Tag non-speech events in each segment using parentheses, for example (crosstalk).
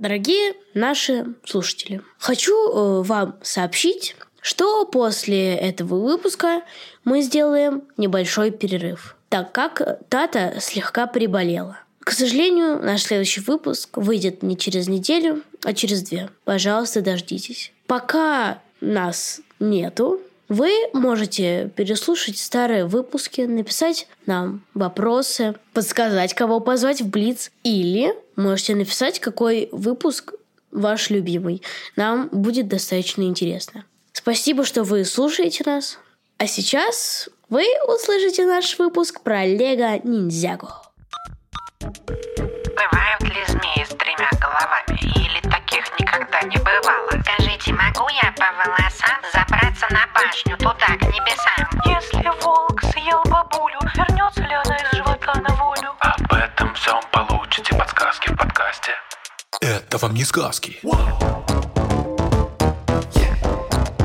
Дорогие наши слушатели, хочу э, вам сообщить, что после этого выпуска мы сделаем небольшой перерыв, так как Тата слегка приболела. К сожалению, наш следующий выпуск выйдет не через неделю, а через две. Пожалуйста, дождитесь. Пока нас нету, вы можете переслушать старые выпуски, написать нам вопросы, подсказать, кого позвать в Блиц, или можете написать, какой выпуск ваш любимый. Нам будет достаточно интересно. Спасибо, что вы слушаете нас. А сейчас вы услышите наш выпуск про Лего Ниндзяго. Бывают ли змеи с тремя головами? Или таких никогда не бывало? Скажите, могу я по волосам забраться на башню туда, к небесам? Если волк съел бабулю, вернется ли она из живота на волю? Об этом всем получите подсказки в подкасте. Это вам не сказки.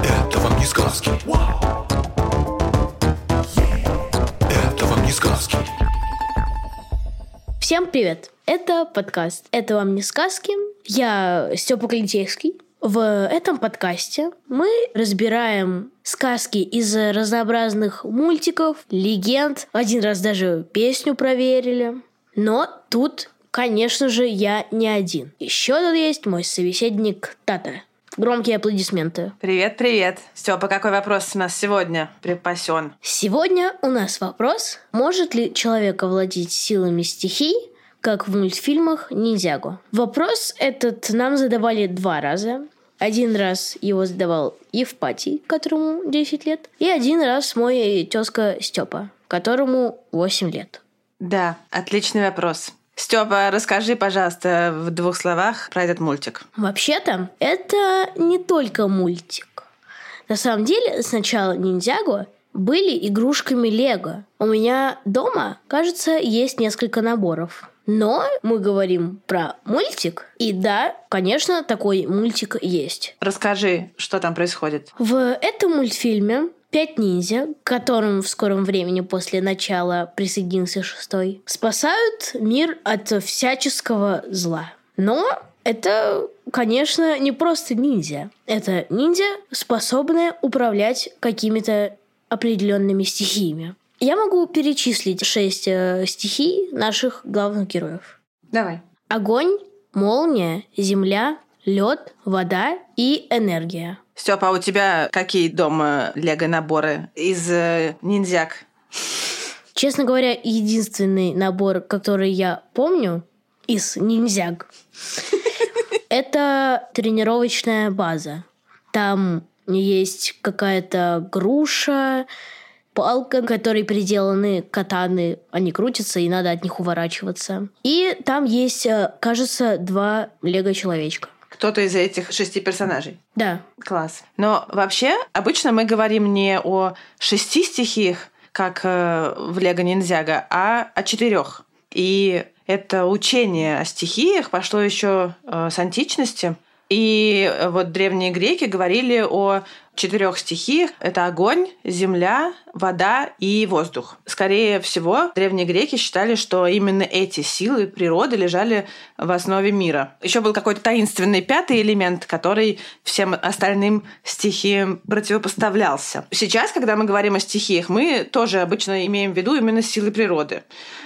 Это вам не сказки. Это вам не сказки. Всем привет! Это подкаст «Это вам не сказки». Я Степа Клинтейский. В этом подкасте мы разбираем сказки из разнообразных мультиков, легенд. Один раз даже песню проверили. Но тут, конечно же, я не один. Еще тут есть мой собеседник Тата. Громкие аплодисменты. Привет, привет. Степа, какой вопрос у нас сегодня припасен? Сегодня у нас вопрос, может ли человек овладеть силами стихий, как в мультфильмах «Ниндзяго». Вопрос этот нам задавали два раза. Один раз его задавал Евпатий, которому 10 лет, и один раз мой тезка Степа, которому 8 лет. Да, отличный вопрос. Степа, расскажи, пожалуйста, в двух словах про этот мультик. Вообще-то, это не только мультик. На самом деле, сначала Ниндзяго были игрушками Лего. У меня дома, кажется, есть несколько наборов. Но мы говорим про мультик, и да, конечно, такой мультик есть. Расскажи, что там происходит. В этом мультфильме Пять ниндзя, к которым в скором времени после начала присоединился шестой, спасают мир от всяческого зла. Но это, конечно, не просто ниндзя. Это ниндзя, способные управлять какими-то определенными стихиями. Я могу перечислить шесть э, стихий наших главных героев. Давай. Огонь, молния, земля, лед, вода и энергия. Степа, а у тебя какие дома лего-наборы из э, ниндзяк? Честно говоря, единственный набор, который я помню из ниндзяг, (laughs) это тренировочная база. Там есть какая-то груша, палка, которой приделаны катаны, они крутятся, и надо от них уворачиваться. И там есть, э, кажется, два лего-человечка. Кто-то из этих шести персонажей. Да. Класс. Но вообще, обычно мы говорим не о шести стихиях, как э, в Лего Ниндзяго, а о четырех. И это учение о стихиях пошло еще э, с античности. И вот древние греки говорили о четырех стихиях. Это огонь, земля, вода и воздух. Скорее всего, древние греки считали, что именно эти силы природы лежали в основе мира. Еще был какой-то таинственный пятый элемент, который всем остальным стихиям противопоставлялся. Сейчас, когда мы говорим о стихиях, мы тоже обычно имеем в виду именно силы природы.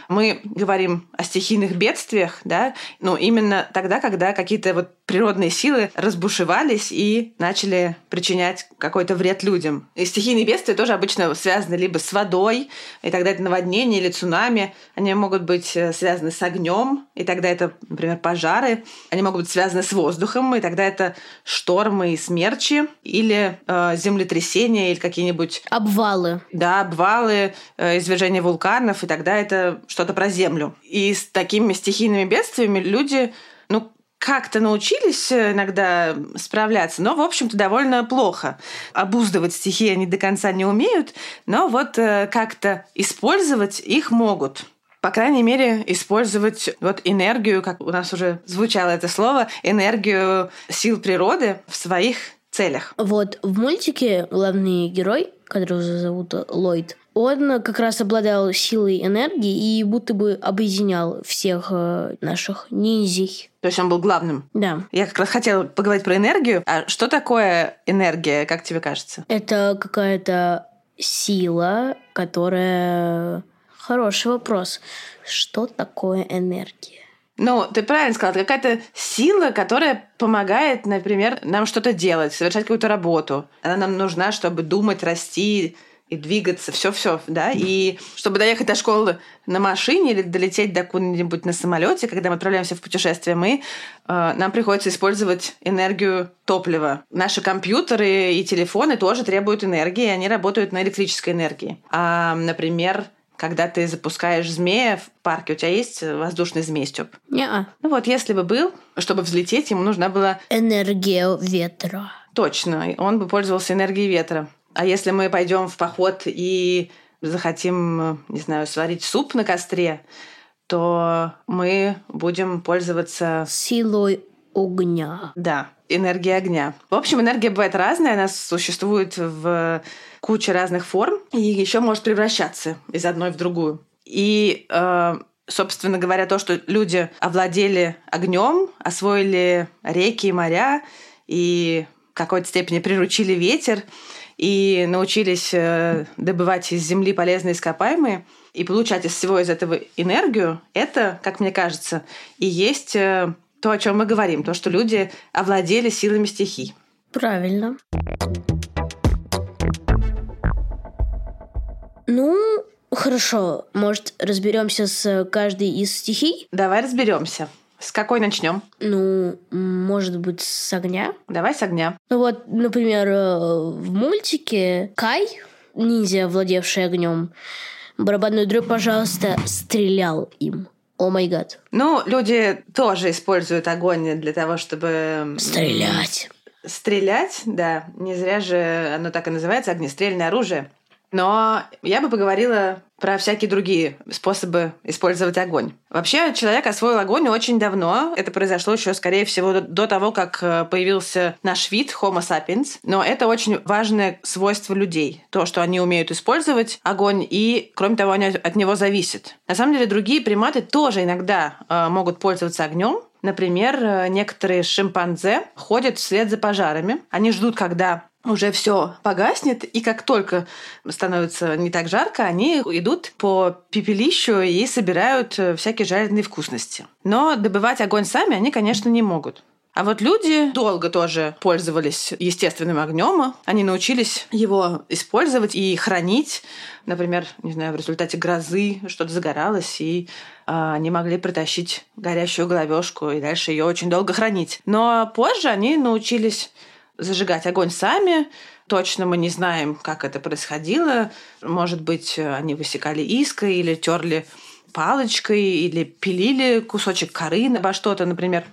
Мы говорим о стихийных бедствиях, да, ну, именно тогда, когда какие-то вот природные силы разбушевались и начали причинять какой-то вред людям. И стихийные бедствия тоже обычно связаны либо с водой, и тогда это наводнение или цунами. Они могут быть э, связаны с огнем, и тогда это, например, пожары. Они могут быть связаны с воздухом, и тогда это штормы и смерчи, или э, землетрясения, или какие-нибудь... Обвалы. Да, обвалы, э, извержения вулканов, и тогда это что-то про землю. И с такими стихийными бедствиями люди как-то научились э, иногда справляться, но, в общем-то, довольно плохо. Обуздывать стихии они до конца не умеют, но вот э, как-то использовать их могут. По крайней мере, использовать вот энергию, как у нас уже звучало это слово, энергию сил природы в своих целях. Вот в мультике главный герой, которого зовут Ллойд, Он как раз обладал силой энергии и будто бы объединял всех э, наших ниндзей. То есть он был главным. Да. Я как раз хотела поговорить про энергию. А что такое энергия, как тебе кажется? Это какая-то сила, которая... Хороший вопрос. Что такое энергия? Ну, ты правильно сказала, это какая-то сила, которая помогает, например, нам что-то делать, совершать какую-то работу. Она нам нужна, чтобы думать, расти, и двигаться, все-все, да, и чтобы доехать до школы на машине или долететь до куда-нибудь на самолете, когда мы отправляемся в путешествие, мы, э, нам приходится использовать энергию топлива. Наши компьютеры и телефоны тоже требуют энергии, и они работают на электрической энергии. А, например, когда ты запускаешь змея в парке, у тебя есть воздушный змей, Степ? Не-а. Ну вот, если бы был, чтобы взлететь, ему нужна была... Энергия ветра. Точно, он бы пользовался энергией ветра. А если мы пойдем в поход и захотим, не знаю, сварить суп на костре, то мы будем пользоваться... Силой огня. Да, энергией огня. В общем, энергия бывает разная, она существует в куче разных форм и еще может превращаться из одной в другую. И, э, собственно говоря, то, что люди овладели огнем, освоили реки и моря и в какой-то степени приручили ветер, и научились э, добывать из земли полезные ископаемые и получать из всего из этого энергию, это, как мне кажется, и есть э, то, о чем мы говорим, то, что люди овладели силами стихий. Правильно. Ну, хорошо. Может, разберемся с каждой из стихий? Давай разберемся. С какой начнем? Ну, может быть, с огня? Давай с огня. Ну вот, например, э, в мультике Кай, ниндзя, владевший огнем, барабанную дробь, пожалуйста, стрелял им. О май гад. Ну, люди тоже используют огонь для того, чтобы... Стрелять. Стрелять, да. Не зря же оно так и называется, огнестрельное оружие. Но я бы поговорила про всякие другие способы использовать огонь. Вообще, человек освоил огонь очень давно. Это произошло еще, скорее всего, до того, как э, появился наш вид Homo sapiens. Но это очень важное свойство людей. То, что они умеют использовать огонь, и, кроме того, они от него зависят. На самом деле, другие приматы тоже иногда э, могут пользоваться огнем, Например, э, некоторые шимпанзе ходят вслед за пожарами. Они ждут, когда уже все погаснет, и как только становится не так жарко, они идут по пепелищу и собирают э, всякие жареные вкусности. Но добывать огонь сами они, конечно, не могут. А вот люди долго тоже пользовались естественным огнем. Они научились его использовать и хранить. Например, не знаю, в результате грозы что-то загоралось, и э, они могли притащить горящую головешку и дальше ее очень долго хранить. Но позже они научились зажигать огонь сами. Точно мы не знаем, как это происходило. Может быть, они высекали искры или терли палочкой, или пилили кусочек коры обо что-то, например.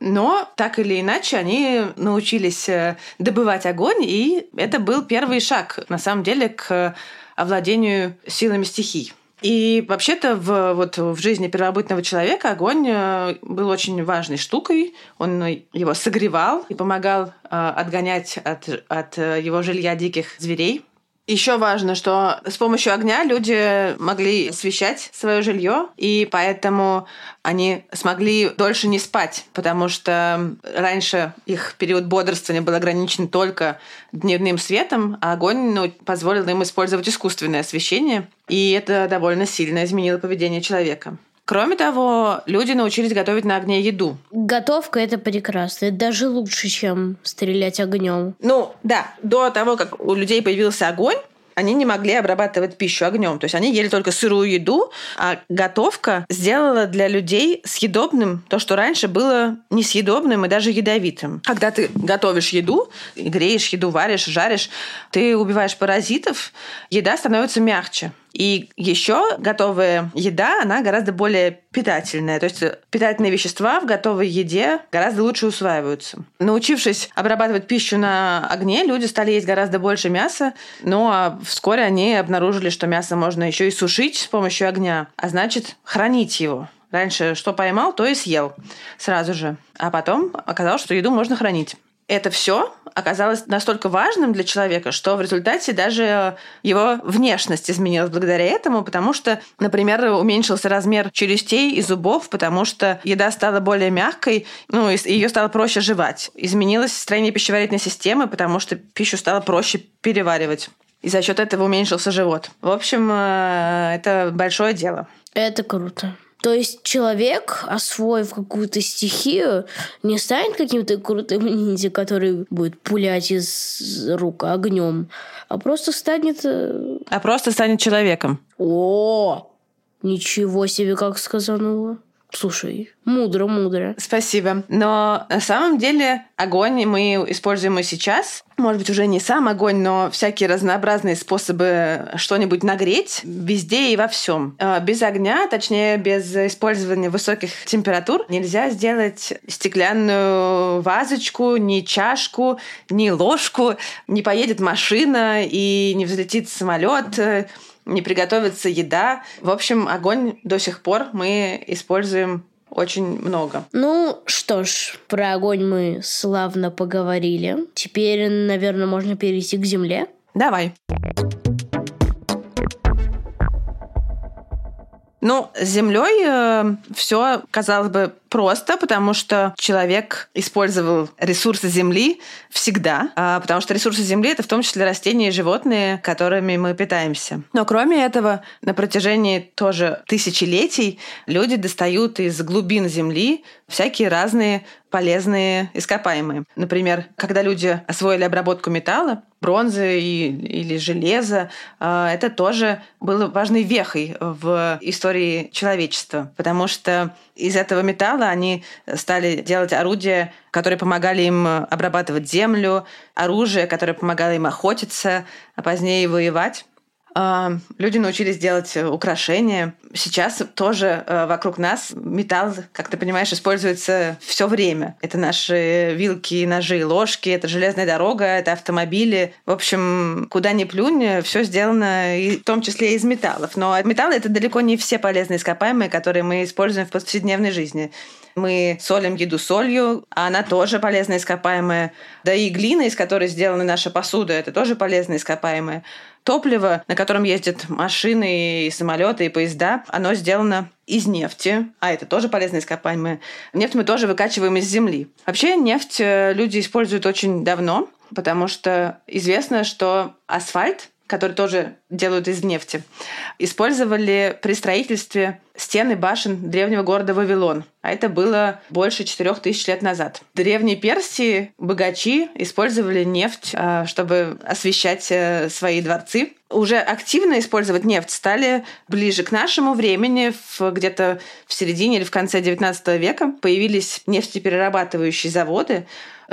Но так или иначе они научились э, добывать огонь, и это был первый шаг, на самом деле, к овладению силами стихий. И вообще-то в, вот, в жизни первобытного человека огонь э, был очень важной штукой. Он его согревал и помогал э, отгонять от, от его жилья диких зверей. Еще важно, что с помощью огня люди могли освещать свое жилье, и поэтому они смогли дольше не спать, потому что раньше их период бодрствования был ограничен только дневным светом, а огонь ну, позволил им использовать искусственное освещение, и это довольно сильно изменило поведение человека. Кроме того, люди научились готовить на огне еду. Готовка это прекрасно. Это даже лучше, чем стрелять огнем. Ну, да, до того, как у людей появился огонь, они не могли обрабатывать пищу огнем. То есть они ели только сырую еду, а готовка сделала для людей съедобным то, что раньше было несъедобным и даже ядовитым. Когда ты готовишь еду, греешь еду, варишь, жаришь, ты убиваешь паразитов, еда становится мягче. И еще готовая еда, она гораздо более питательная. То есть питательные вещества в готовой еде гораздо лучше усваиваются. Научившись обрабатывать пищу на огне, люди стали есть гораздо больше мяса, но а вскоре они обнаружили, что мясо можно еще и сушить с помощью огня, а значит хранить его. Раньше что поймал, то и съел сразу же. А потом оказалось, что еду можно хранить. Это все оказалось настолько важным для человека, что в результате даже его внешность изменилась благодаря этому, потому что, например, уменьшился размер челюстей и зубов, потому что еда стала более мягкой, ну, и ее стало проще жевать. Изменилось строение пищеварительной системы, потому что пищу стало проще переваривать. И за счет этого уменьшился живот. В общем, э, это большое дело. Это круто. То есть человек, освоив какую-то стихию, не станет каким-то крутым ниндзя, который будет пулять из рук огнем, а просто станет... э, А просто станет человеком. О, ничего себе, как сказанула. Слушай, мудро, мудро. Спасибо. Но на самом деле огонь мы используем и сейчас. Может быть, уже не сам огонь, но всякие разнообразные способы что-нибудь нагреть везде и во всем. Э, Без огня, точнее, без использования высоких температур, нельзя сделать стеклянную вазочку, ни чашку, ни ложку. Не поедет машина и не взлетит самолет не приготовится еда. В общем, огонь до сих пор мы используем очень много. Ну что ж, про огонь мы славно поговорили. Теперь, наверное, можно перейти к земле. Давай. Ну, с землей все, казалось бы, просто, потому что человек использовал ресурсы земли всегда, а, потому что ресурсы земли это в том числе растения и животные, которыми мы питаемся. Но кроме этого, на протяжении тоже тысячелетий люди достают из глубин земли всякие разные полезные ископаемые. Например, когда люди освоили обработку металла, бронзы и, или железа, а, это тоже было важной вехой в истории человечества, потому что из этого металла они стали делать орудия, которые помогали им обрабатывать землю, оружие, которое помогало им охотиться, а позднее воевать. Люди научились делать украшения. Сейчас тоже э, вокруг нас металл, как ты понимаешь, используется все время. Это наши вилки, ножи, ложки, это железная дорога, это автомобили. В общем, куда ни плюнь, все сделано, и в том числе из металлов. Но металлы — это далеко не все полезные ископаемые, которые мы используем в повседневной жизни. Мы солим еду солью, а она тоже полезная ископаемая. Да и глина, из которой сделана наша посуда, это тоже полезная ископаемая. Топливо, на котором ездят машины и самолеты и поезда, оно сделано из нефти, а это тоже полезное ископаемое. Нефть мы тоже выкачиваем из земли. Вообще нефть э, люди используют очень давно, потому что известно, что асфальт который тоже делают из нефти, использовали при строительстве стены башен древнего города Вавилон. А это было больше четырех тысяч лет назад. В Древней Персии богачи использовали нефть, а, чтобы освещать э, свои дворцы. Уже активно использовать нефть стали ближе к нашему времени, где-то в середине или в конце XIX века появились нефтеперерабатывающие заводы,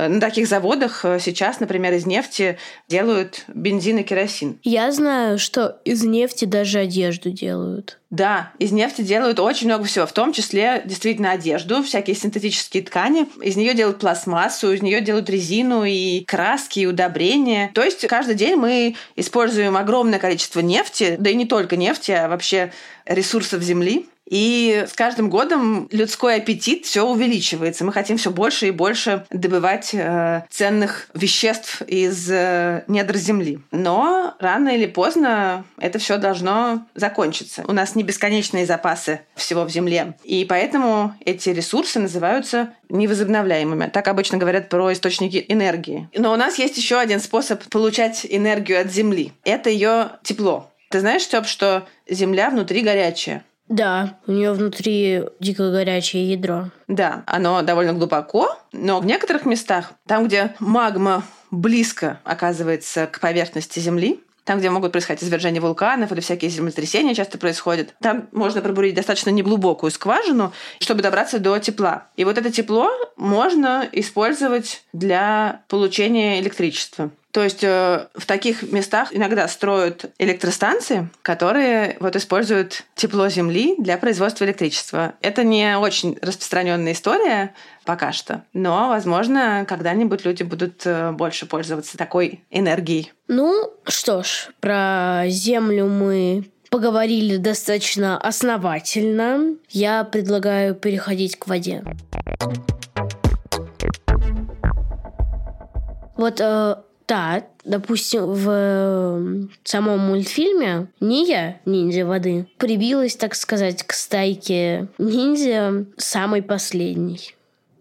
на таких заводах э, сейчас, например, из нефти делают бензин и керосин. Я знаю, что из нефти даже одежду делают. Да, из нефти делают очень много всего, в том числе действительно одежду, всякие синтетические ткани. Из нее делают пластмассу, из нее делают резину и краски, и удобрения. То есть каждый день мы используем огромное количество нефти, да и не только нефти, а вообще ресурсов Земли. И с каждым годом людской аппетит все увеличивается. Мы хотим все больше и больше добывать э, ценных веществ из э, недр земли. Но рано или поздно это все должно закончиться. У нас не бесконечные запасы всего в земле. И поэтому эти ресурсы называются невозобновляемыми. Так обычно говорят про источники энергии. Но у нас есть еще один способ получать энергию от Земли. Это ее тепло. Ты знаешь, Степ, что Земля внутри горячая? Да, у нее внутри дико горячее ядро. Да, оно довольно глубоко, но в некоторых местах, там, где магма близко оказывается к поверхности Земли, там, где могут происходить извержения вулканов или всякие землетрясения часто происходят, там можно пробурить достаточно неглубокую скважину, чтобы добраться до тепла. И вот это тепло можно использовать для получения электричества. То есть э, в таких местах иногда строят электростанции, которые вот используют тепло Земли для производства электричества. Это не очень распространенная история пока что, но, возможно, когда-нибудь люди будут э, больше пользоваться такой энергией. Ну, что ж, про Землю мы поговорили достаточно основательно. Я предлагаю переходить к воде. Вот э, да, допустим, в самом мультфильме Ния, ниндзя воды, прибилась, так сказать, к стайке ниндзя самой последней.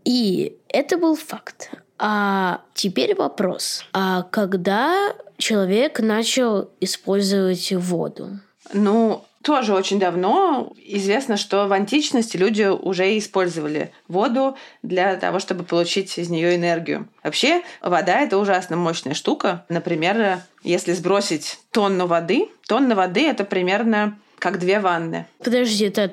И это был факт. А теперь вопрос. А когда человек начал использовать воду? Ну, тоже очень давно известно, что в античности люди уже использовали воду для того, чтобы получить из нее энергию. Вообще, вода это ужасно мощная штука. Например, если сбросить тонну воды, тонна воды это примерно как две ванны. Подожди, это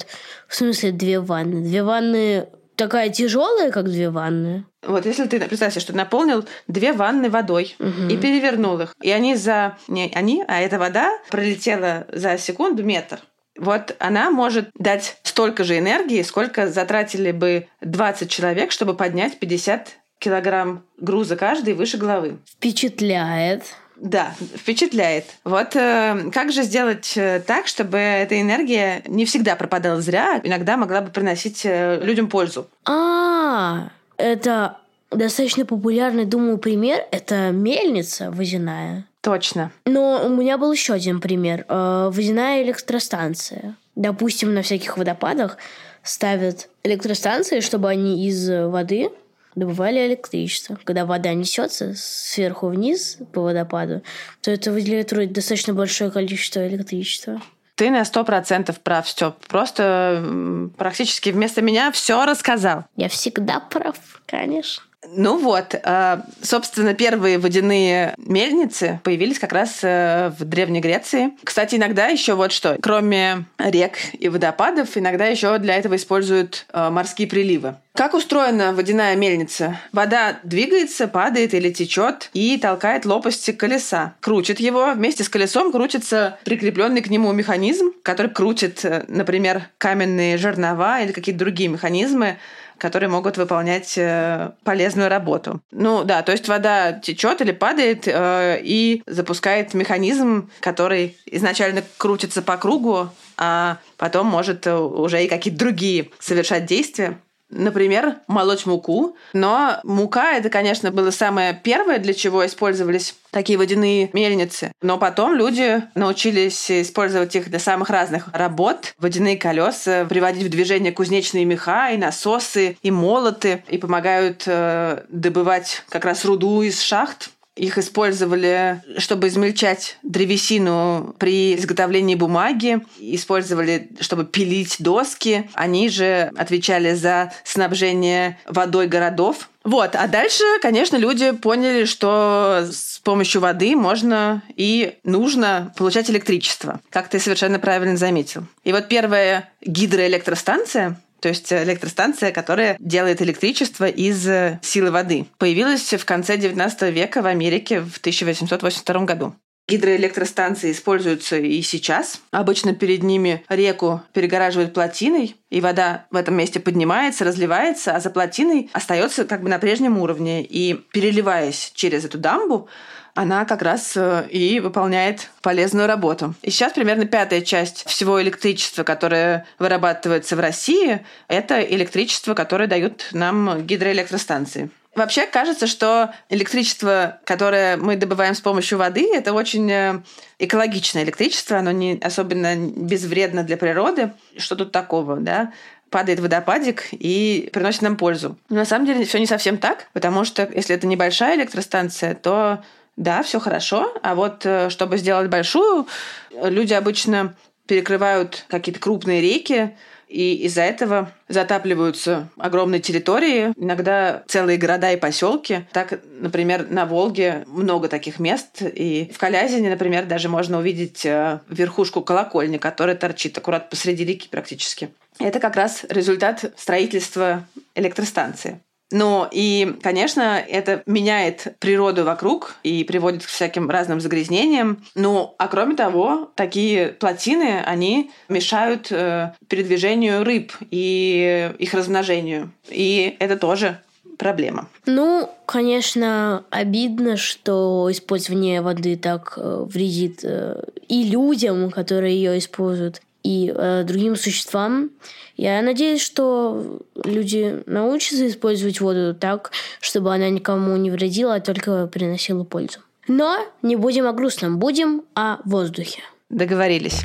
в смысле две ванны? Две ванны такая тяжелая, как две ванны? Вот если ты, представь себе, что наполнил две ванны водой угу. и перевернул их, и они за... Не они, а эта вода пролетела за секунду метр. Вот она может дать столько же энергии, сколько затратили бы 20 человек, чтобы поднять 50 килограмм груза каждый выше головы. Впечатляет. Да, впечатляет. Вот э, как же сделать э, так, чтобы эта энергия не всегда пропадала зря, а иногда могла бы приносить э, людям пользу? А, это достаточно популярный, думаю, пример. Это мельница водяная. Точно. Но у меня был еще один пример. Э, водяная электростанция. Допустим, на всяких водопадах ставят электростанции, чтобы они из воды добывали электричество. Когда вода несется сверху вниз по водопаду, то это выделяет достаточно большое количество электричества. Ты на сто процентов прав, Степ. Просто практически вместо меня все рассказал. Я всегда прав, конечно. Ну вот, э, собственно, первые водяные мельницы появились как раз э, в Древней Греции. Кстати, иногда еще вот что, кроме рек и водопадов, иногда еще для этого используют э, морские приливы. Как устроена водяная мельница? Вода двигается, падает или течет и толкает лопасти колеса. Крутит его. Вместе с колесом крутится прикрепленный к нему механизм, который крутит, например, каменные жернова или какие-то другие механизмы, которые могут выполнять э, полезную работу. Ну да, то есть вода течет или падает э, и запускает механизм, который изначально крутится по кругу, а потом может э, уже и какие-то другие совершать действия. Например, молоть муку. Но мука это, конечно, было самое первое, для чего использовались такие водяные мельницы. Но потом люди научились использовать их для самых разных работ. Водяные колеса, приводить в движение кузнечные меха и насосы, и молоты, и помогают э, добывать как раз руду из шахт. Их использовали, чтобы измельчать древесину при изготовлении бумаги, использовали, чтобы пилить доски. Они же отвечали за снабжение водой городов. Вот, а дальше, конечно, люди поняли, что с помощью воды можно и нужно получать электричество, как ты совершенно правильно заметил. И вот первая гидроэлектростанция то есть электростанция, которая делает электричество из силы воды. Появилась в конце XIX века в Америке в 1882 году. Гидроэлектростанции используются и сейчас. Обычно перед ними реку перегораживают плотиной, и вода в этом месте поднимается, разливается, а за плотиной остается как бы на прежнем уровне. И переливаясь через эту дамбу, она как раз э, и выполняет полезную работу. И сейчас примерно пятая часть всего электричества, которое вырабатывается в России, это электричество, которое дают нам гидроэлектростанции. Вообще кажется, что электричество, которое мы добываем с помощью воды, это очень э, экологичное электричество, оно не особенно безвредно для природы. Что тут такого, да? падает водопадик и приносит нам пользу. Но на самом деле все не совсем так, потому что если это небольшая электростанция, то да, все хорошо. А вот э, чтобы сделать большую, люди обычно перекрывают какие-то крупные реки, и из-за этого затапливаются огромные территории, иногда целые города и поселки. Так, например, на Волге много таких мест, и в Калязине, например, даже можно увидеть э, верхушку колокольни, которая торчит аккурат посреди реки практически. Это как раз результат строительства электростанции. Но и, конечно, это меняет природу вокруг и приводит к всяким разным загрязнениям. Ну, а кроме того, такие плотины, они мешают э, передвижению рыб и их размножению. И это тоже проблема. Ну, конечно, обидно, что использование воды так э, вредит э, и людям, которые ее используют, и э, другим существам. Я надеюсь, что люди научатся использовать воду так, чтобы она никому не вредила, а только приносила пользу. Но не будем о грустном, будем о воздухе. Договорились.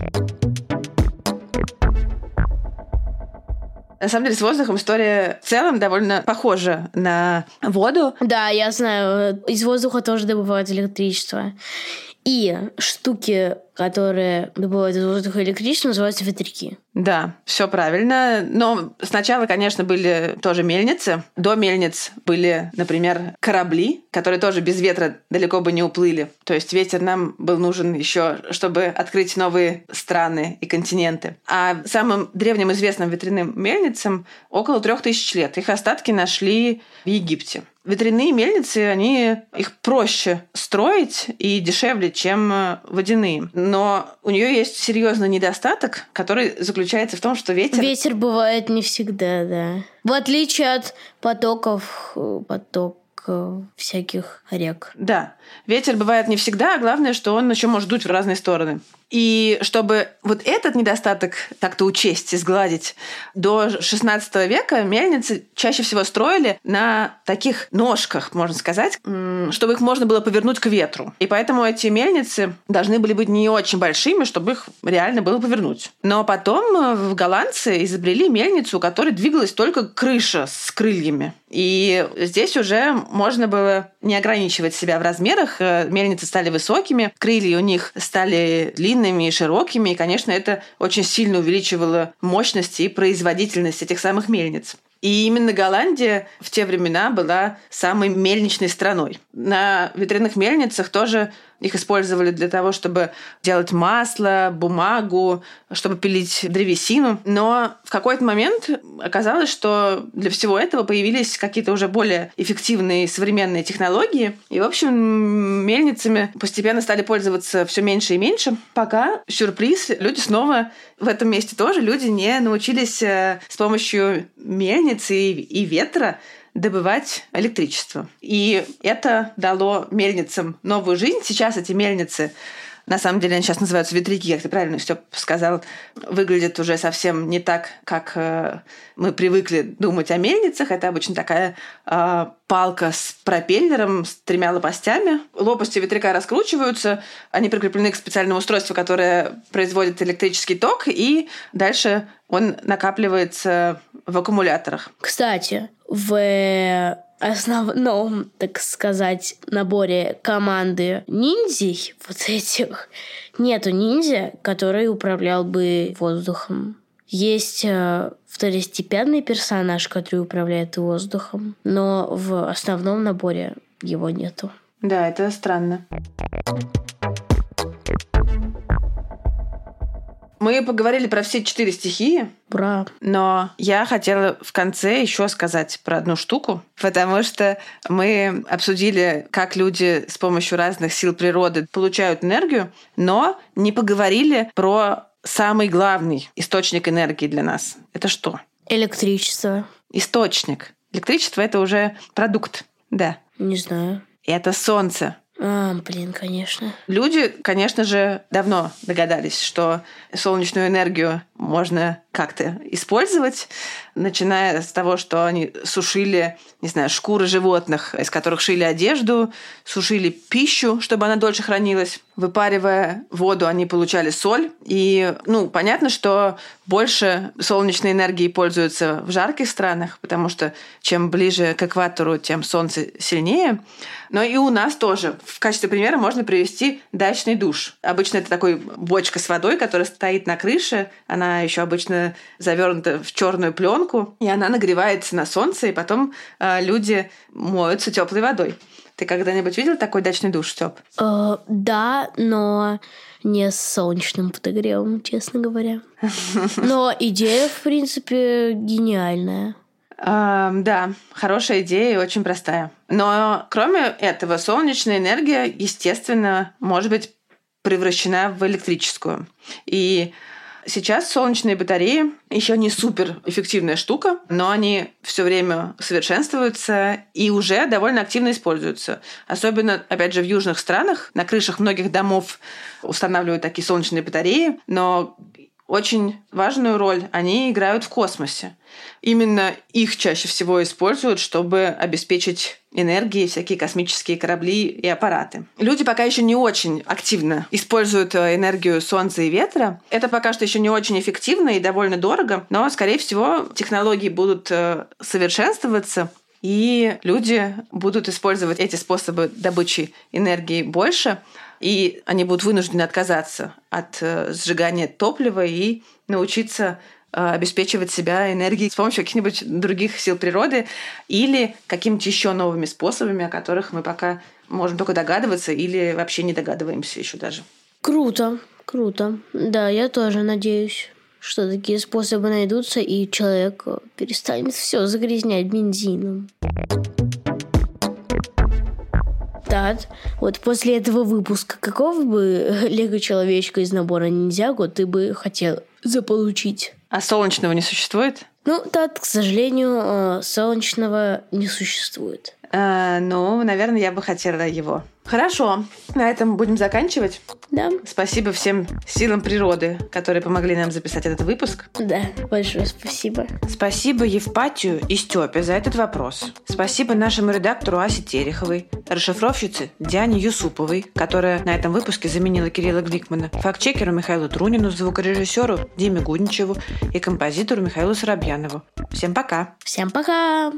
На самом деле, с воздухом история в целом довольно похожа на воду. Да, я знаю, из воздуха тоже добывают электричество. И штуки, которые добывают из воздуха электричество, называются ветряки. Да, все правильно. Но сначала, конечно, были тоже мельницы. До мельниц были, например, корабли, которые тоже без ветра далеко бы не уплыли. То есть ветер нам был нужен еще, чтобы открыть новые страны и континенты. А самым древним известным ветряным мельницам около трех тысяч лет. Их остатки нашли в Египте. Ветряные мельницы, они их проще строить и дешевле, чем водяные. Но у нее есть серьезный недостаток, который заключается в том, что ветер... Ветер бывает не всегда, да. В отличие от потоков, э, поток всяких рек. Да, ветер бывает не всегда, а главное, что он еще может дуть в разные стороны. И чтобы вот этот недостаток как-то учесть и сгладить, до 16 века мельницы чаще всего строили на таких ножках, можно сказать, чтобы их можно было повернуть к ветру. И поэтому эти мельницы должны были быть не очень большими, чтобы их реально было повернуть. Но потом э, голландцы изобрели мельницу, у которой двигалась только крыша с крыльями. И здесь уже можно было не ограничивать себя в размерах. Э, мельницы стали высокими, крылья у них стали длинными и широкими, и, конечно, это очень сильно увеличивало мощность и производительность этих самых мельниц. И именно Голландия в те времена была самой мельничной страной. На ветряных мельницах тоже их использовали для того, чтобы делать масло, бумагу, чтобы пилить древесину. Но в какой-то момент оказалось, что для всего этого появились какие-то уже более эффективные современные технологии. И, в общем, мельницами постепенно стали пользоваться все меньше и меньше, пока, сюрприз, люди снова в этом месте тоже люди не научились э, с помощью мельницы и ветра добывать электричество. И это дало мельницам новую жизнь. Сейчас эти мельницы на самом деле они сейчас называются ветряки, как ты правильно все сказал, выглядят уже совсем не так, как э, мы привыкли думать о мельницах. Это обычно такая э, палка с пропеллером, с тремя лопастями. Лопасти ветряка раскручиваются, они прикреплены к специальному устройству, которое производит электрический ток, и дальше он накапливается в аккумуляторах. Кстати, в основном, так сказать, наборе команды ниндзей вот этих нету ниндзя, который управлял бы воздухом. Есть э, второстепенный персонаж, который управляет воздухом, но в основном наборе его нету. Да, это странно. Мы поговорили про все четыре стихии. Ура. Но я хотела в конце еще сказать про одну штуку, потому что мы обсудили, как люди с помощью разных сил природы получают энергию, но не поговорили про самый главный источник энергии для нас. Это что? Электричество. Источник. Электричество это уже продукт. Да. Не знаю. Это солнце. А, блин, конечно. Люди, конечно же, давно догадались, что солнечную энергию можно как-то использовать, начиная с того, что они сушили, не знаю, шкуры животных, из которых шили одежду, сушили пищу, чтобы она дольше хранилась. Выпаривая воду, они получали соль. И, ну, понятно, что больше солнечной энергии пользуются в жарких странах, потому что чем ближе к экватору, тем солнце сильнее. Но и у нас тоже. В качестве примера можно привести дачный душ. Обычно это такой бочка с водой, которая стоит на крыше. Она еще обычно завернута в черную пленку, и она нагревается на солнце, и потом э, люди моются теплой водой. Ты когда-нибудь видел такой дачный душ, Степ? Э, да, но не с солнечным подогревом, честно говоря. Но идея, в принципе, гениальная. Uh, да, хорошая идея и очень простая. Но кроме этого, солнечная энергия, естественно, может быть превращена в электрическую. И Сейчас солнечные батареи еще не супер эффективная штука, но они все время совершенствуются и уже довольно активно используются. Особенно, опять же, в южных странах на крышах многих домов устанавливают такие солнечные батареи, но очень важную роль они играют в космосе. Именно их чаще всего используют, чтобы обеспечить энергией всякие космические корабли и аппараты. Люди пока еще не очень активно используют э, энергию солнца и ветра. Это пока что еще не очень эффективно и довольно дорого, но, скорее всего, технологии будут э, совершенствоваться, и люди будут использовать эти способы добычи энергии больше, и они будут вынуждены отказаться от э, сжигания топлива и научиться э, обеспечивать себя энергией с помощью каких-нибудь других сил природы или какими-то еще новыми способами, о которых мы пока можем только догадываться или вообще не догадываемся еще даже. Круто, круто. Да, я тоже надеюсь, что такие способы найдутся, и человек перестанет все загрязнять бензином. Тат, вот после этого выпуска какого бы лего-человечка из набора ниндзяго ты бы хотел заполучить? А солнечного не существует? Ну, Тат, к сожалению, э, солнечного не существует. А, ну, наверное, я бы хотела его. Хорошо, на этом будем заканчивать. Да. Спасибо всем силам природы, которые помогли нам записать этот выпуск. Да, большое спасибо. Спасибо Евпатию и Степе за этот вопрос. Спасибо нашему редактору Асе Тереховой, расшифровщице Диане Юсуповой, которая на этом выпуске заменила Кирилла Гликмана, фактчекеру Михаилу Трунину, звукорежиссеру Диме Гудничеву и композитору Михаилу Соробьянову. Всем пока! Всем пока!